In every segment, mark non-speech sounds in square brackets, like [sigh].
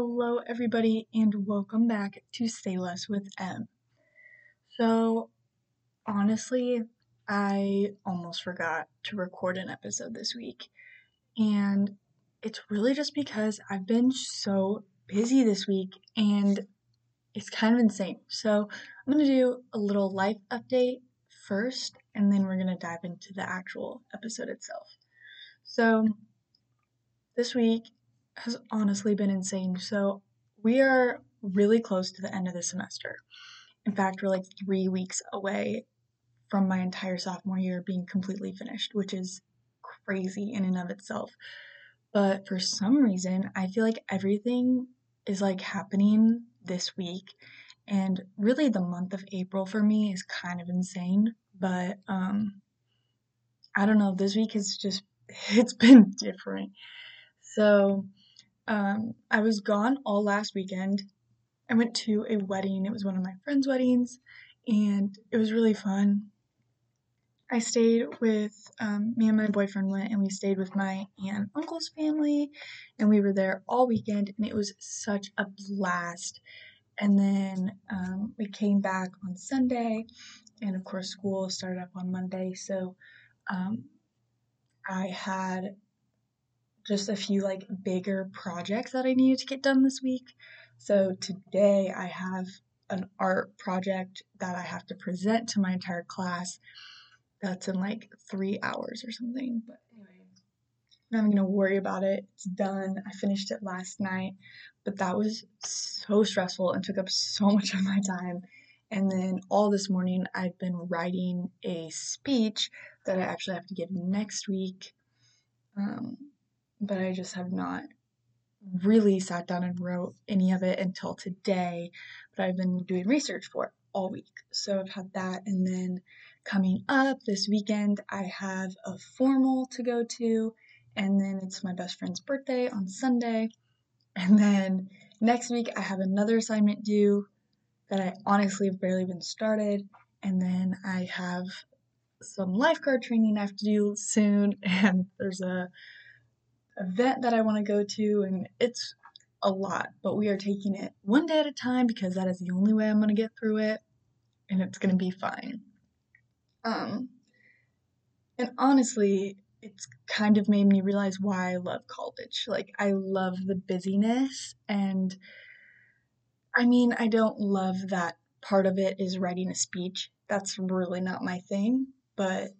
Hello, everybody, and welcome back to Say Less with M. So, honestly, I almost forgot to record an episode this week, and it's really just because I've been so busy this week and it's kind of insane. So, I'm going to do a little life update first, and then we're going to dive into the actual episode itself. So, this week has honestly been insane. So, we are really close to the end of the semester. In fact, we're like three weeks away from my entire sophomore year being completely finished, which is crazy in and of itself. But for some reason, I feel like everything is like happening this week. And really, the month of April for me is kind of insane. But um, I don't know, this week has just, [laughs] it's been different. So, um, I was gone all last weekend. I went to a wedding. It was one of my friend's weddings, and it was really fun. I stayed with um, me and my boyfriend went, and we stayed with my aunt and uncle's family, and we were there all weekend, and it was such a blast. And then um, we came back on Sunday, and of course, school started up on Monday. So um, I had just a few like bigger projects that I needed to get done this week. So today I have an art project that I have to present to my entire class. That's in like three hours or something. But anyway, I'm not gonna worry about it. It's done. I finished it last night, but that was so stressful and took up so much of my time. And then all this morning, I've been writing a speech that I actually have to give next week. Um, but I just have not really sat down and wrote any of it until today. But I've been doing research for it all week. So I've had that. And then coming up this weekend, I have a formal to go to. And then it's my best friend's birthday on Sunday. And then next week, I have another assignment due that I honestly have barely been started. And then I have some lifeguard training I have to do soon. [laughs] And there's a event that I want to go to, and it's a lot, but we are taking it one day at a time because that is the only way I'm going to get through it, and it's going to be fine. Um, and honestly, it's kind of made me realize why I love college. Like, I love the busyness, and I mean, I don't love that part of it is writing a speech. That's really not my thing, but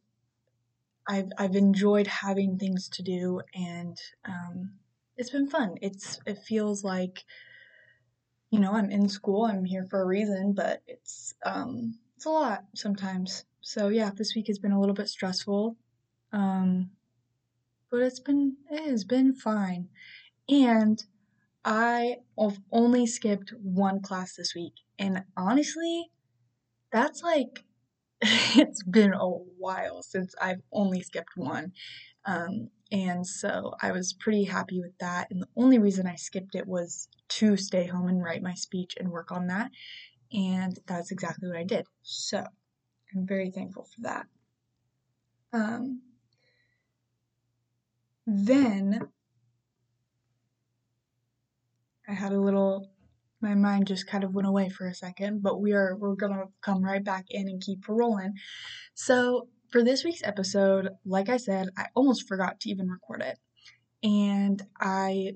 I've I've enjoyed having things to do and um, it's been fun. It's it feels like you know I'm in school. I'm here for a reason, but it's um, it's a lot sometimes. So yeah, this week has been a little bit stressful, um, but it's been it has been fine. And I have only skipped one class this week, and honestly, that's like [laughs] it's been a while since I've only skipped one. Um, and so I was pretty happy with that. And the only reason I skipped it was to stay home and write my speech and work on that. And that's exactly what I did. So I'm very thankful for that. Um, then I had a little my mind just kind of went away for a second, but we are we're gonna come right back in and keep rolling. So for this week's episode, like I said, I almost forgot to even record it. And I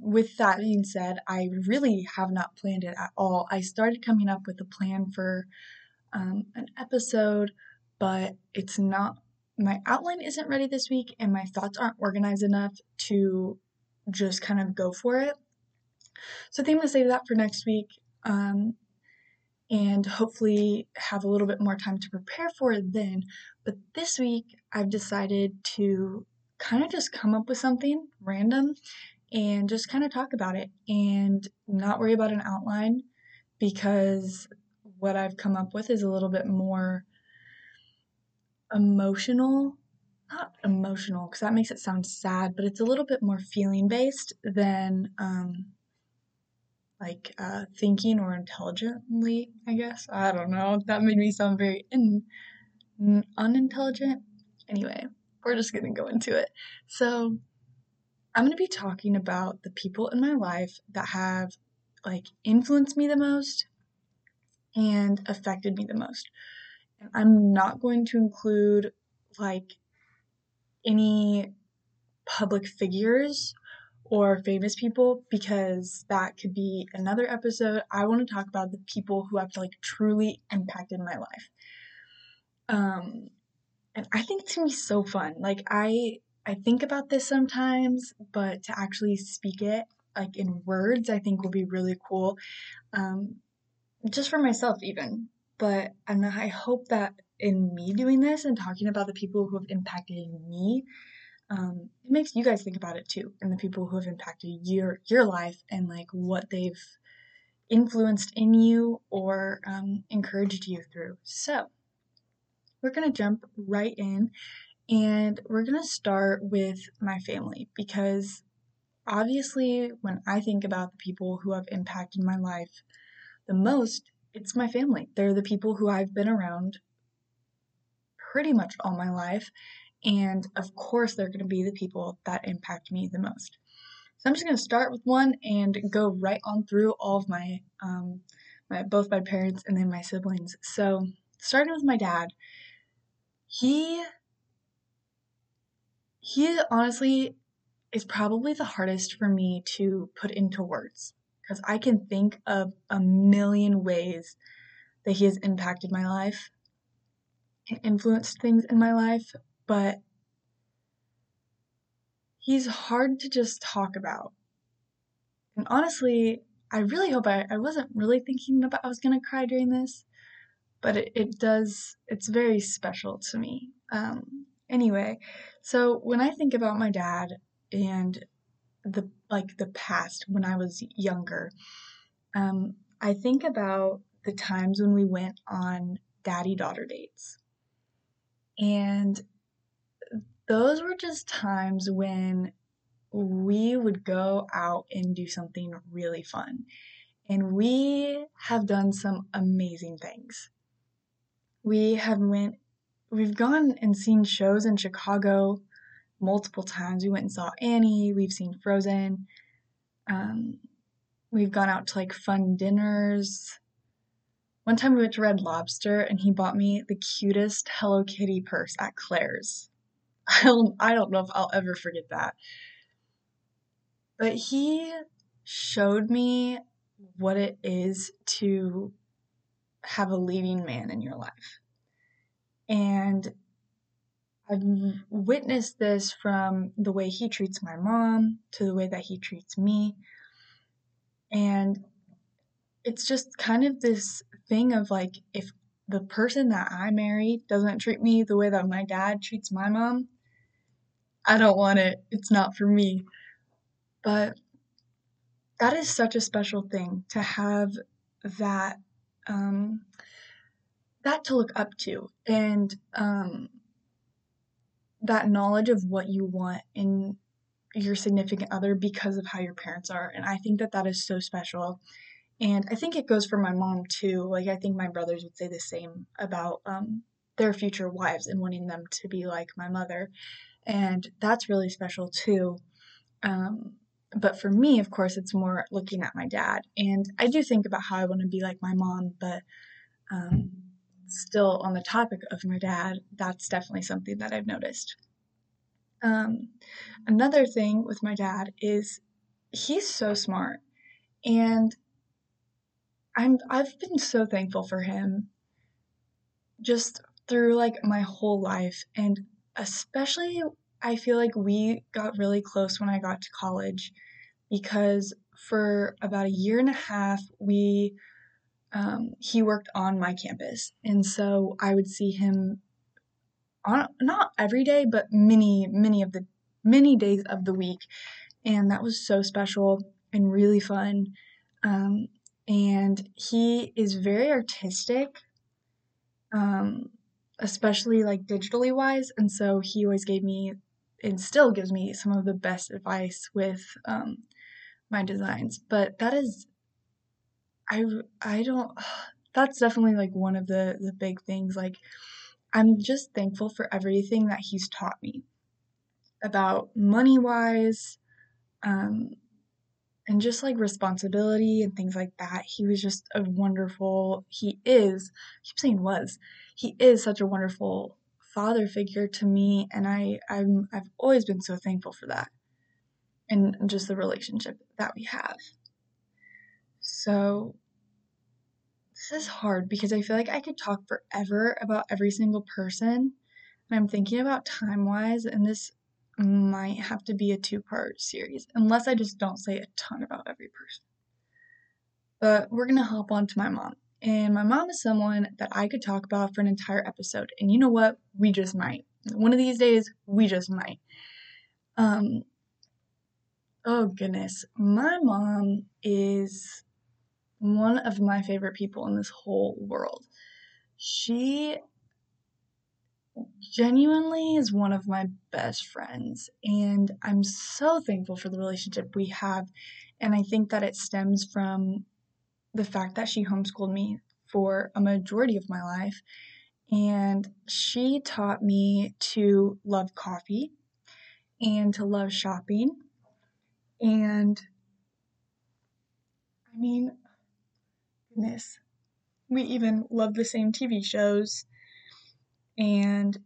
with that being said, I really have not planned it at all. I started coming up with a plan for um, an episode, but it's not my outline isn't ready this week and my thoughts aren't organized enough to just kind of go for it. So I think I'm going to save that for next week um, and hopefully have a little bit more time to prepare for it then. But this week, I've decided to kind of just come up with something random and just kind of talk about it and not worry about an outline because what I've come up with is a little bit more emotional not emotional because that makes it sound sad, but it's a little bit more feeling based than um, like uh, thinking or intelligently, I guess. I don't know. That made me sound very in, unintelligent. Anyway, we're just gonna go into it. So, I'm going to be talking about the people in my life that have like influenced me the most and affected me the most. And I'm not going to include like any public figures or famous people because that could be another episode. I want to talk about the people who have like truly impacted my life. Um and I think it's gonna be so fun. Like I I think about this sometimes, but to actually speak it like in words, I think will be really cool. Um, just for myself, even. But and I hope that in me doing this and talking about the people who have impacted me, um, it makes you guys think about it too, and the people who have impacted your your life and like what they've influenced in you or um, encouraged you through. So we're gonna jump right in, and we're gonna start with my family because obviously, when I think about the people who have impacted my life the most, it's my family. They're the people who I've been around pretty much all my life. And of course, they're going to be the people that impact me the most. So I'm just going to start with one and go right on through all of my, um, my both my parents and then my siblings. So starting with my dad, he he honestly is probably the hardest for me to put into words because I can think of a million ways that he has impacted my life and influenced things in my life, but he's hard to just talk about. And honestly, I really hope I, I wasn't really thinking about I was gonna cry during this, but it, it does, it's very special to me. Um, anyway, so when I think about my dad, and the like the past when I was younger. Um, I think about the times when we went on daddy daughter dates. And those were just times when we would go out and do something really fun. And we have done some amazing things. We have went we've gone and seen shows in Chicago multiple times. We went and saw Annie, we've seen Frozen. Um, we've gone out to like fun dinners. One time we went to Red Lobster and he bought me the cutest Hello Kitty purse at Claire's. I don't, I don't know if I'll ever forget that. But he showed me what it is to have a leading man in your life. And I've witnessed this from the way he treats my mom to the way that he treats me. And it's just kind of this thing of like, if the person that I marry doesn't treat me the way that my dad treats my mom, I don't want it. It's not for me. But that is such a special thing to have that um, that to look up to and um, that knowledge of what you want in your significant other because of how your parents are. And I think that that is so special. And I think it goes for my mom too. Like, I think my brothers would say the same about um, their future wives and wanting them to be like my mother. And that's really special too. Um, but for me, of course, it's more looking at my dad. And I do think about how I want to be like my mom, but um, still on the topic of my dad, that's definitely something that I've noticed. Um, another thing with my dad is he's so smart, and I'm I've been so thankful for him just through like my whole life, and especially I feel like we got really close when I got to college because for about a year and a half we um, he worked on my campus. And so I would see him on not every day, but many, many of the many days of the week. And that was so special and really fun. Um, and he is very artistic, um, especially like digitally wise. And so he always gave me and still gives me some of the best advice with um, my designs. But that is I I don't [sighs] that's definitely like one of the the big things like I'm just thankful for everything that he's taught me about money wise, Um, and just like responsibility and things like that. He was just a wonderful, he is, I keep saying was, he is such a wonderful father figure to me and I I'm I've always been so thankful for that. And just the relationship that we have. So this is hard because I feel like I could talk forever about every single person. And I'm thinking about time wise, and this might have to be a two part series, unless I just don't say a ton about every person. But we're to hop on to my mom. And my mom is someone that I could talk about for an entire episode. And you know what? We just might. One of these days, we just might. Um, oh goodness. My mom is one of my favorite people in this whole world. She genuinely is one of my best friends, and I'm so thankful for the relationship we have. And I think that it stems from the fact that she homeschooled me for a majority of my life. And she taught me to love coffee and to love shopping. And I mean, goodness, we even love the same TV shows. And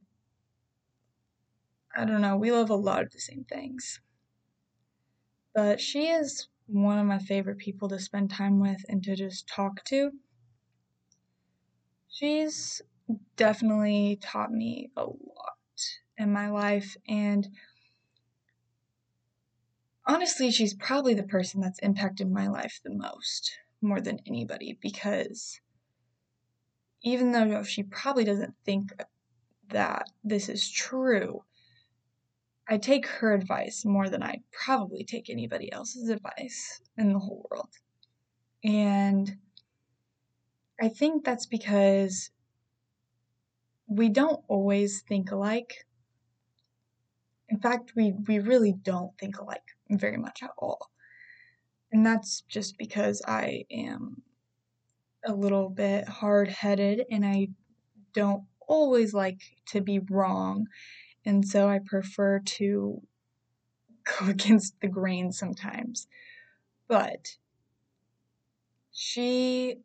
I don't know, we love a lot of the same things. But she is one of my favorite people to spend time with and to just talk to. She's definitely taught me a lot in my life, and honestly, she's probably the person that's impacted my life the most, more than anybody, because even though she probably doesn't think that this is true, I take her advice more than I probably take anybody else's advice in the whole world. And I think that's because we don't always think alike. In fact, we, we really don't think alike very much at all. And that's just because I am a little bit hard headed and I don't always like to be wrong and so I prefer to [laughs] go against the grain sometimes. But she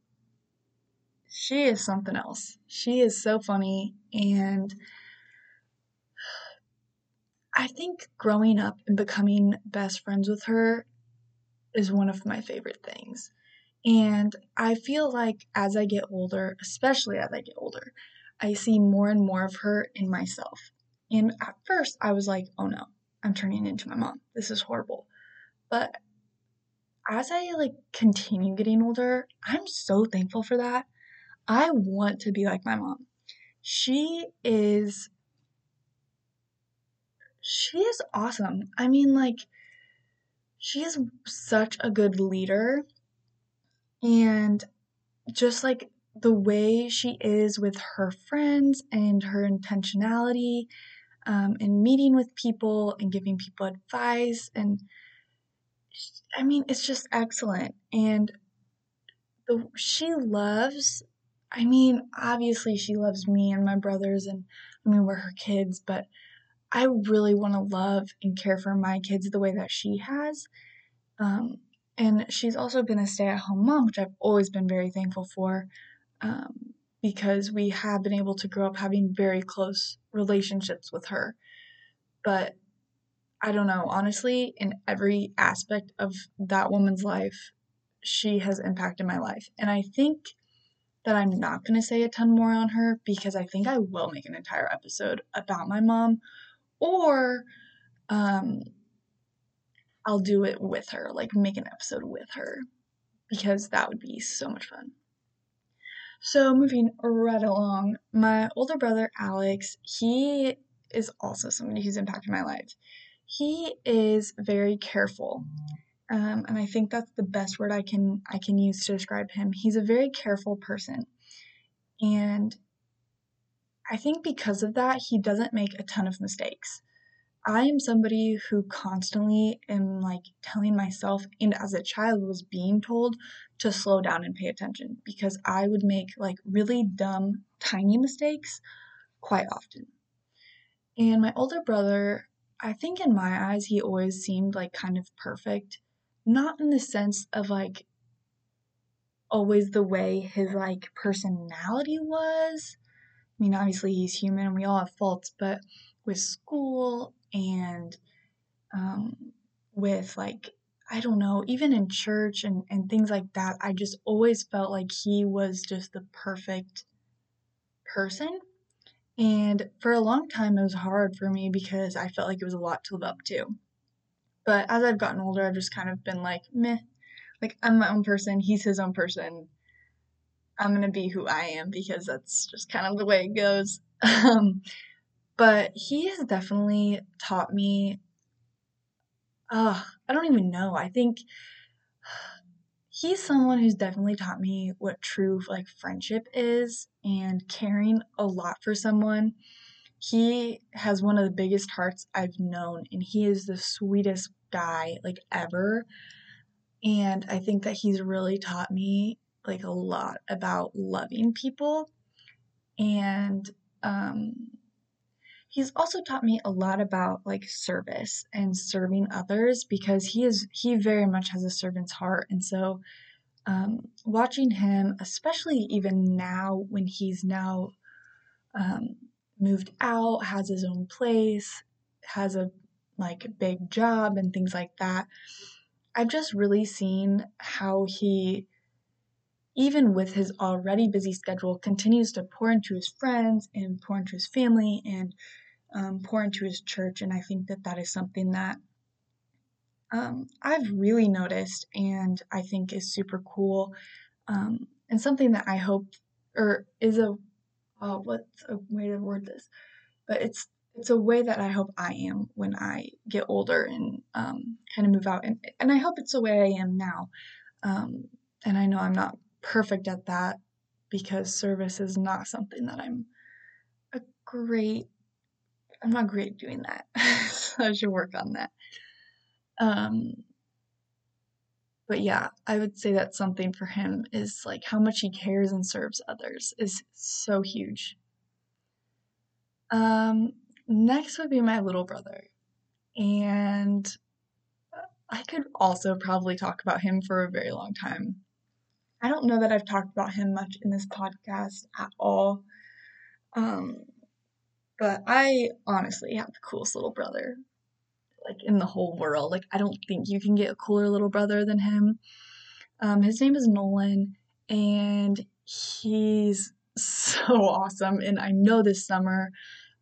she is something else. She is so funny and [sighs] I think growing up and becoming best friends with her is one of my favorite things. And I feel like as I get older, especially as I get older, I see more and more of her in myself. And at first, I was like, oh no, I'm turning into my mom. This is horrible. But as I like continue getting older, I'm so thankful for that. I want to be like my mom. She is she is awesome. I mean like she is such a good leader and just like the way she is with her friends and her intentionality um, and meeting with people and giving people advice. And I mean, it's just excellent. And the, she loves, I mean, obviously she loves me and my brothers, and I mean, we're her kids, but I really want to love and care for my kids the way that she has. Um, and she's also been a stay at home mom, which I've always been very thankful for. Um, because we have been able to grow up having very close relationships with her. But I don't know, honestly, in every aspect of that woman's life, she has impacted my life. And I think that I'm not going to say a ton more on her because I think I will make an entire episode about my mom or um I'll do it with her, like make an episode with her because that would be so much fun. So, moving right along, my older brother Alex, he is also somebody who's impacted my life. He is very careful. Um, and I think that's the best word I can I can use to describe him. He's a very careful person, and I think because of that, he doesn't make a ton of mistakes. I am somebody who constantly am like telling myself, and as a child was being told to slow down and pay attention because I would make like really dumb, tiny mistakes quite often. And my older brother, I think in my eyes, he always seemed like kind of perfect. Not in the sense of like always the way his like personality was. I mean, obviously he's human and we all have faults, but with school and um, with like I don't know, even in church and, and things like that, I just always felt like he was just the perfect person. And for a long time, it was hard for me because I felt like it was a lot to live up to. But as I've gotten older, I've just kind of been like, meh. Like, I'm my own person, he's his own person. I'm going to be who I am because that's just kind of the way it goes. [laughs] Um, but he has definitely taught me uh, I don't even know. I think [sighs] he's someone who's definitely taught me what true like friendship is and caring a lot for someone. He has one of the biggest hearts I've known and he is the sweetest guy like ever. And I think that he's really taught me like a lot about loving people and um he's also taught me a lot about like service and serving others because he is he very much has a servant's heart. And so um, watching him especially even now when he's now um, moved out has his own place has a like big job and things like that i've just really seen how he even with his already busy schedule continues to pour into his friends and pour into his family and um, pour into his church. And I think that that is something that um, I've really noticed and I think is super cool. Um, and something that I hope, or is a, uh, what's a way to word this? But it's it's a way that I hope I am when I get older and um, kind of move out. And, and I hope it's the way I am now. Um, and I know I'm not perfect at that because service is not something that I'm a great I'm not great at doing that. [laughs] so I should work on that. Um, but yeah, I would say that something for him is like how much he cares and serves others is so huge. Um, next would be my little brother. And I could also probably talk about him for a very long time. I don't know that I've talked about him much in this podcast at all. Um, but I honestly have the coolest little brother, like in the whole world. Like I don't think you can get a cooler little brother than him. Um, his name is Nolan, and he's so [laughs] awesome. And I know this summer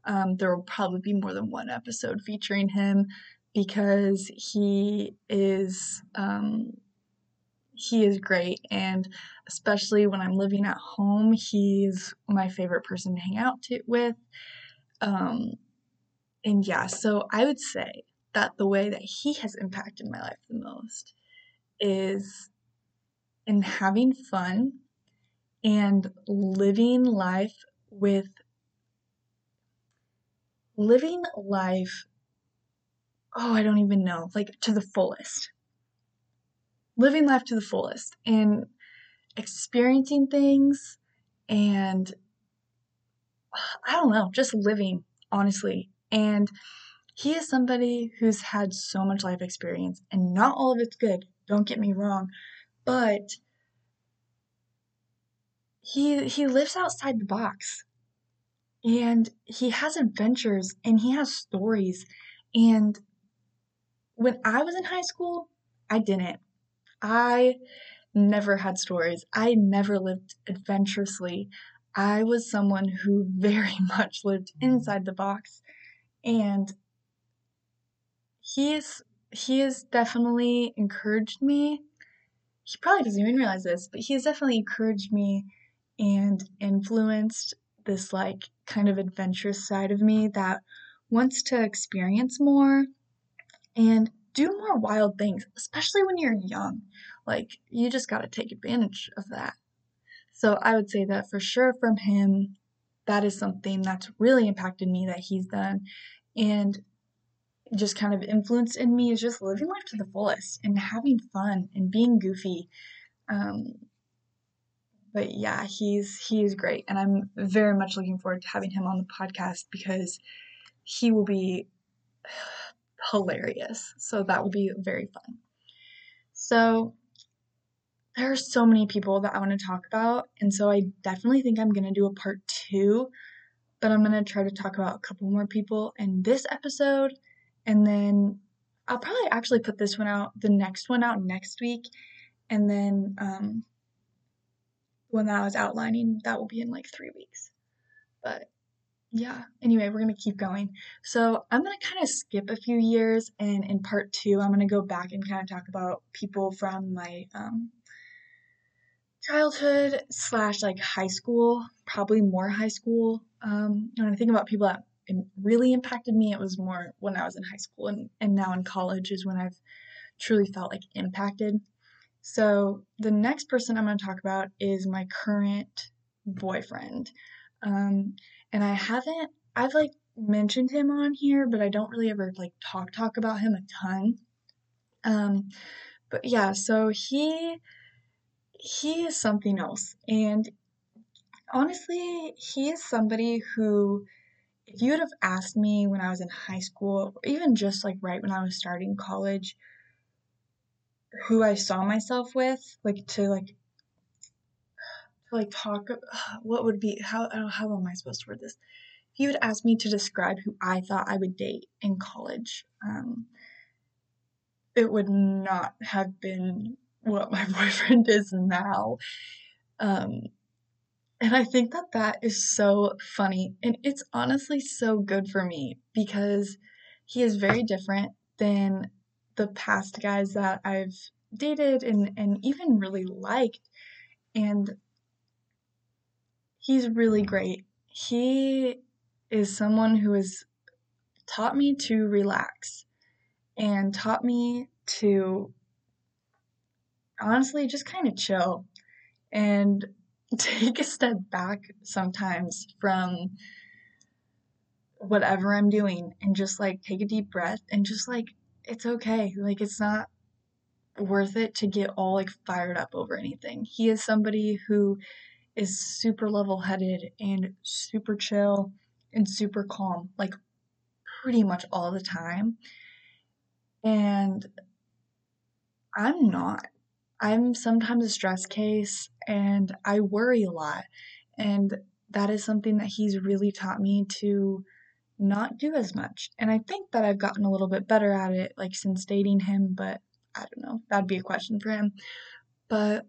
um, there will probably be more than one episode featuring him because he is um, he is great and especially when i'm living at home he's my favorite person to hang out to, with um, and yeah, so I would say that the way that he has impacted my life the most is in having fun and living life with living life oh i don't even know like to the fullest. Living life to the fullest and experiencing things and I don't know, just living, honestly. And he is somebody who's had so much life experience, and not all of it's good, don't get me wrong, but he he lives outside the box. And he has adventures and he has stories. And when I was in high school, I didn't. I never had stories. I never lived adventurously. I was someone who [laughs] very much lived mm-hmm. inside the box and he is he has definitely encouraged me. He probably doesn't even realize this, but he has definitely encouraged me and influenced this like kind of adventurous side of me that wants to experience more and do more wild things, especially when you're young. Like you just got to take advantage of that. So I would say that for sure from him, that is something that's really impacted me that he's done and just kind of influenced in me is just living life to the fullest and having fun and being goofy. Um, but yeah, he's he is great, and I'm very much looking forward to having him on the podcast because he will be [sighs] hilarious. So that will be very fun. So there are so many people that I want to talk about, and so I definitely think I'm going to do a part two, but I'm going to try to talk about a couple more people in this episode, and then I'll probably actually put this one out, the next one out next week, and then um, when that I was outlining, that will be in like three weeks. But yeah, anyway, we're going to keep going. So I'm going to kind of skip a few years, and in part two, I'm going to go back and kind of talk about people from my um, childhood slash like high school, probably more high school. Um, when I think about people that really impacted me, it was more when I was in high school, and, and now in college is when I've truly felt like impacted. So the next person I'm going to talk about is my current boyfriend. Um, and I haven't, I've like mentioned him on here, but I don't really ever like talk talk about him a ton. Um, but yeah, so he he is something else, and honestly, he is somebody who, if you would have asked me when I was in high school, or even just like right when I was starting college, who I saw myself with, like to like to like talk [sighs] what would be how how am I supposed to word this? If you would ask me to describe who I thought I would date in college, um, it would not have been what my [laughs] boyfriend is now. Um, and I think that that is so funny. And it's honestly so good for me because he is very different than the past guys that I've dated and, and even really liked. And he's really great. He is someone who has taught me to relax and taught me to honestly just kind of chill and [laughs] take a step back sometimes from whatever I'm doing and just like take a deep breath and just like it's okay. Like it's not worth it to get all like fired up over anything. He is somebody who is super level headed and super chill and super calm, like pretty much all the time. And I'm not. I'm sometimes a stress case and I worry a lot. And that is something that he's really taught me to not do as much. And I think that I've gotten a little bit better at it, like since dating him, but I don't know. That'd be a question for him. But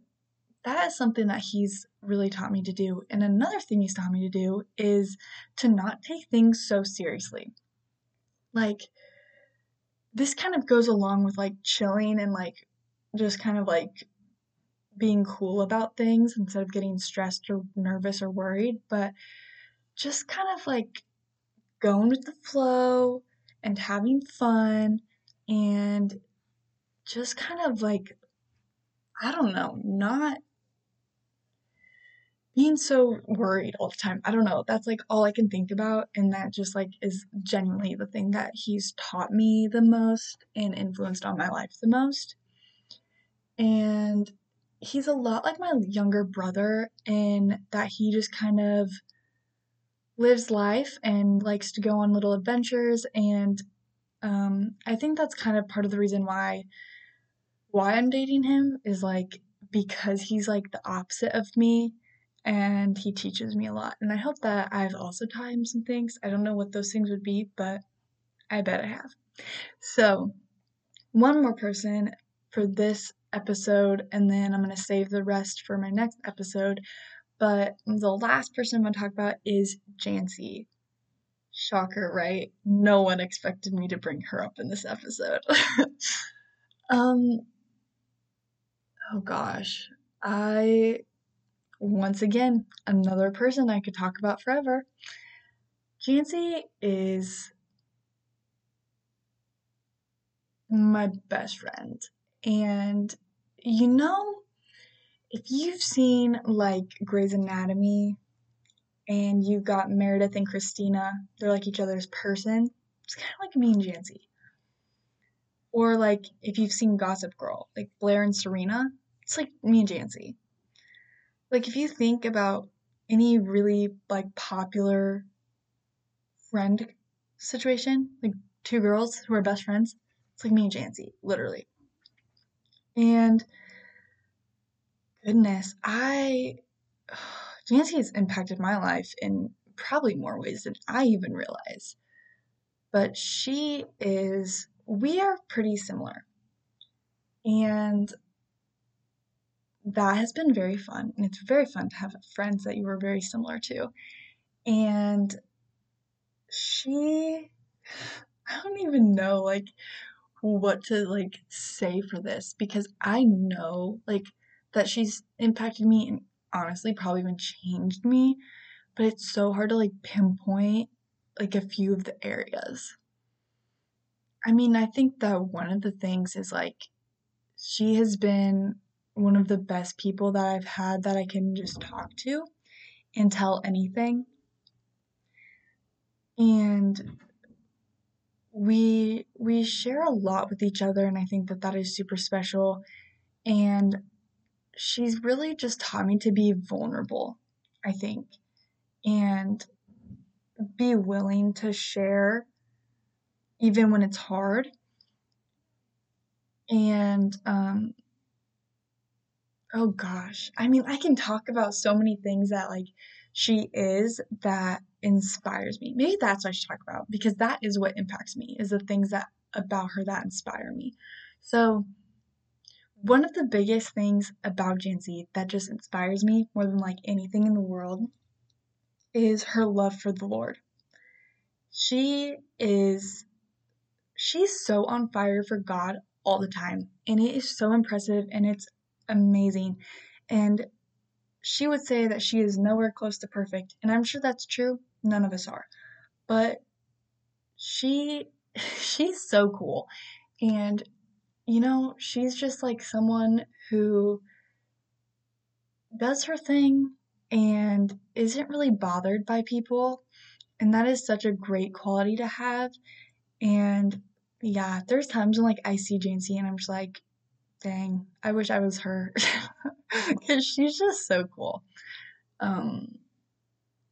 that is something that he's really taught me to do. And another thing he's taught me to do is to not take things so seriously. Like, this kind of goes along with like chilling and like just kind of like being cool about things instead of getting stressed or nervous or worried, but just kind of like going with the flow and having fun and just kind of like I don't know, not being so worried all the time. I don't know. That's like all I can think about. And that just like is genuinely the thing that he's taught me the most and influenced on my life the most. And he's a lot like my younger brother in that he just kind of lives life and likes to go on little adventures. And um, I think that's kind of part of the reason why why I'm dating him is like because he's like the opposite of me and he teaches me a lot. And I hope that I've also taught him some things. I don't know what those things would be, but I bet I have. So, one more person for this episode, and then I'm going to save the rest for my next episode. But the last person I'm going to talk about is Jancy. Shocker, right? No one expected me to bring her up in this episode. [laughs] um, Oh gosh. I, once again, another person I could talk about forever. Jancy is my best friend. And you know, if you've seen like Grey's Anatomy and you got Meredith and Cristina, they're like each other's person. It's kind of like me and Jancy. Or like if you've seen Gossip Girl, like Blair and Serena, it's like me and Jancy. Like if you think about any really like popular friend situation, like two girls who are best friends. It's like me and Jancy, literally. And goodness, I [sighs] Jancy has impacted my life in probably more ways than I even realize. But she is, we are pretty similar. And that has been very fun. And it's very fun to have friends that you are very similar to. And she, [sighs] I don't even know like what to like say for this because I know like that she's impacted me and honestly probably even changed me, but it's so hard to like pinpoint like a few of the areas. I mean, I think that one of the things is like she has been one of the best people that I've had that I can just talk to and tell anything. And we we share a lot with each other and I think that that is super special and she's really just taught me to be vulnerable, I think, and be willing to share even when it's hard. And um oh gosh, I mean, I can talk about so many things that like she is that inspires me. Maybe that's what I should talk about because that is what impacts me is the things that about her that inspire me. So one of the biggest things about Jancy that just inspires me more than like anything in the world is her love for the Lord. She is she's so on fire for God all the time and it is so impressive and it's amazing. And she would say that she is nowhere close to perfect, and I'm sure that's true. None of us are. But she [laughs] she's so cool. And you know, she's just like someone who does her thing and isn't really bothered by people. And that is such a great quality to have. And yeah, there's times when like I see Jancy and I'm just like, dang, I wish I was her. [laughs] Cause she's just so cool. Um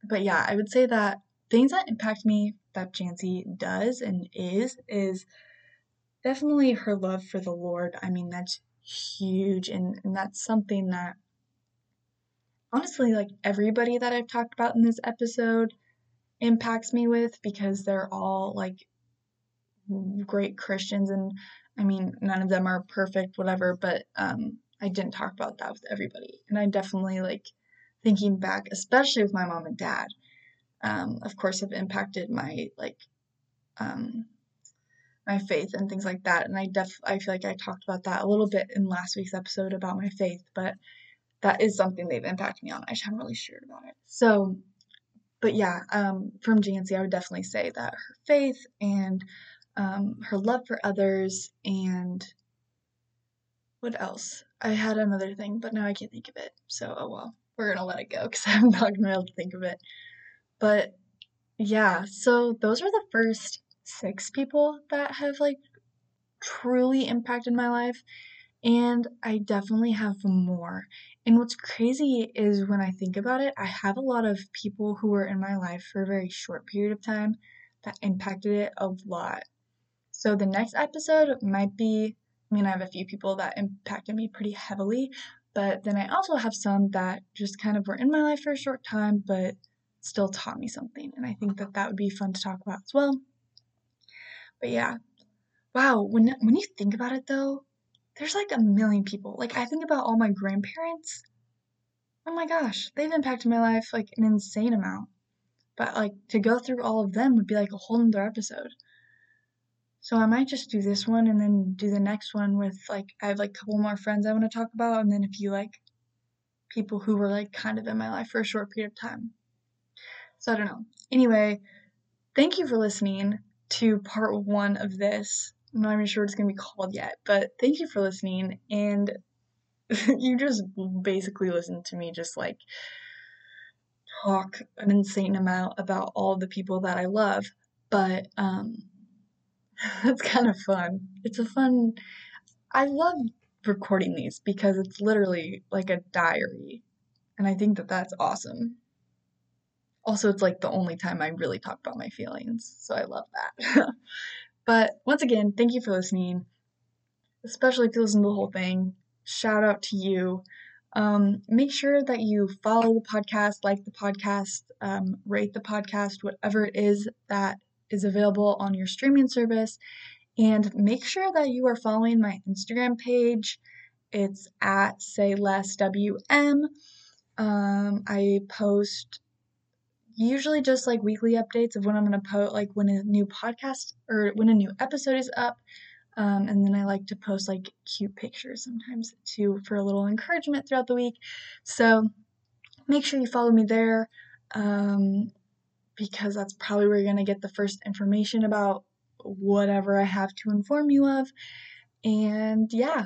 but yeah, I would say that things that impact me that Jancy does and is is definitely her love for the Lord. I mean, that's huge, and, and that's something that honestly, like everybody that I've talked about in this episode impacts me with because they're all like great Christians, and I mean, none of them are perfect, whatever, but um, I didn't talk about that with everybody, and I definitely like thinking back, especially with my mom and dad. Um, of course, have impacted my like um, my faith and things like that. And I def I feel like I talked about that a little bit in last week's episode about my faith, but that is something they've impacted me on. I just haven't really shared about it. So, but yeah, um, from Jancy, I would definitely say that her faith and um, her love for others and what else? I had another thing, but now I can't think of it. So, oh well, we're gonna let it go [laughs] because I'm not gonna be able to think of it. But yeah, so those are the first six people that have like truly impacted my life. And I definitely have more. And what's crazy is when I think about it, I have a lot of people who were in my life for a very short period of time that impacted it a lot. So the next episode might be, I mean, I have a few people that impacted me pretty heavily, but then I also have some that just kind of were in my life for a short time, but still taught me something. And I think that that would be fun to talk about as well. But yeah. Wow, when when you think about it though, there's like a million people. Like I think about all my grandparents. Oh my gosh, they've impacted my life like an insane amount. But like to go through all of them would be like a whole nother episode. So I might just do this one and then do the next one with like I have like a couple more friends I want to talk about and then a few like people who were like kind of in my life for a short period of time. So I don't know. Anyway, thank you for listening to part one of this. I'm not even sure what it's to be called yet, but thank you for listening. And [laughs] you just basically listened to me just like talk an insane amount about all the people that I love. But um, it's kind of fun. It's a fun. I love recording these because it's literally like a diary. And I think that that's awesome also it's like the only time I really talk about my feelings, so I love that. [laughs] But once again, thank you for listening, especially if you listen to the whole thing. Shout out to you. Um, make sure that you follow the podcast, like the podcast, um, rate the podcast, whatever it is that is available on your streaming service. And make sure that you are following my Instagram page. It's at say less WM. Um, I post usually just like weekly updates of when I'm going to post, like when a new podcast or when a new episode is up. Um, and then I like to post like cute pictures sometimes too for a little encouragement throughout the week. So make sure you follow me there um, because that's probably where you're going to get the first information about whatever I have to inform you of. And yeah.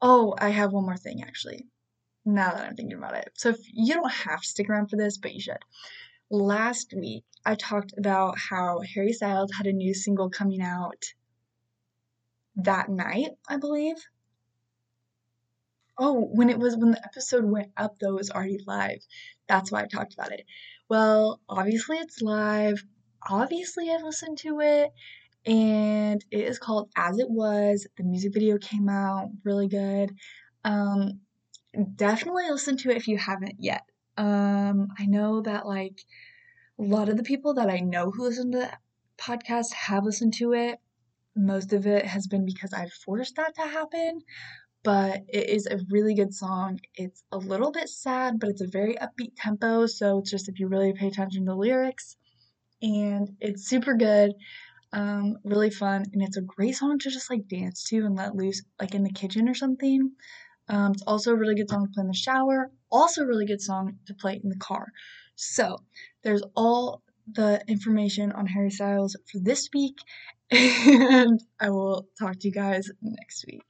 Oh, I have one more thing actually now that I'm thinking about it. So if you don't have to stick around for this, but you should. Last week, I talked about how Harry Styles had a new single coming out that night, I believe. Oh, when it was when the episode went up though, it was already live. That's why I talked about it. Well, obviously it's live. Obviously I've listened to it and it is called As It Was. The music video came out really good. Um, definitely listen to it if you haven't yet. Um, I know that like a lot of the people that I know who listen to the podcast have listened to it. Most of it has been because I've forced that to happen, but it is a really good song. It's a little bit sad, but it's a very upbeat tempo, so it's just if you really pay attention to the lyrics, and it's super good. Um, really fun, and it's a great song to just like dance to and let loose, like in the kitchen or something. Um, it's also a really good song to play in the shower. Also, a really good song to play in the car. So, there's all the information on Harry Styles for this week, [laughs] and I will talk to you guys next week.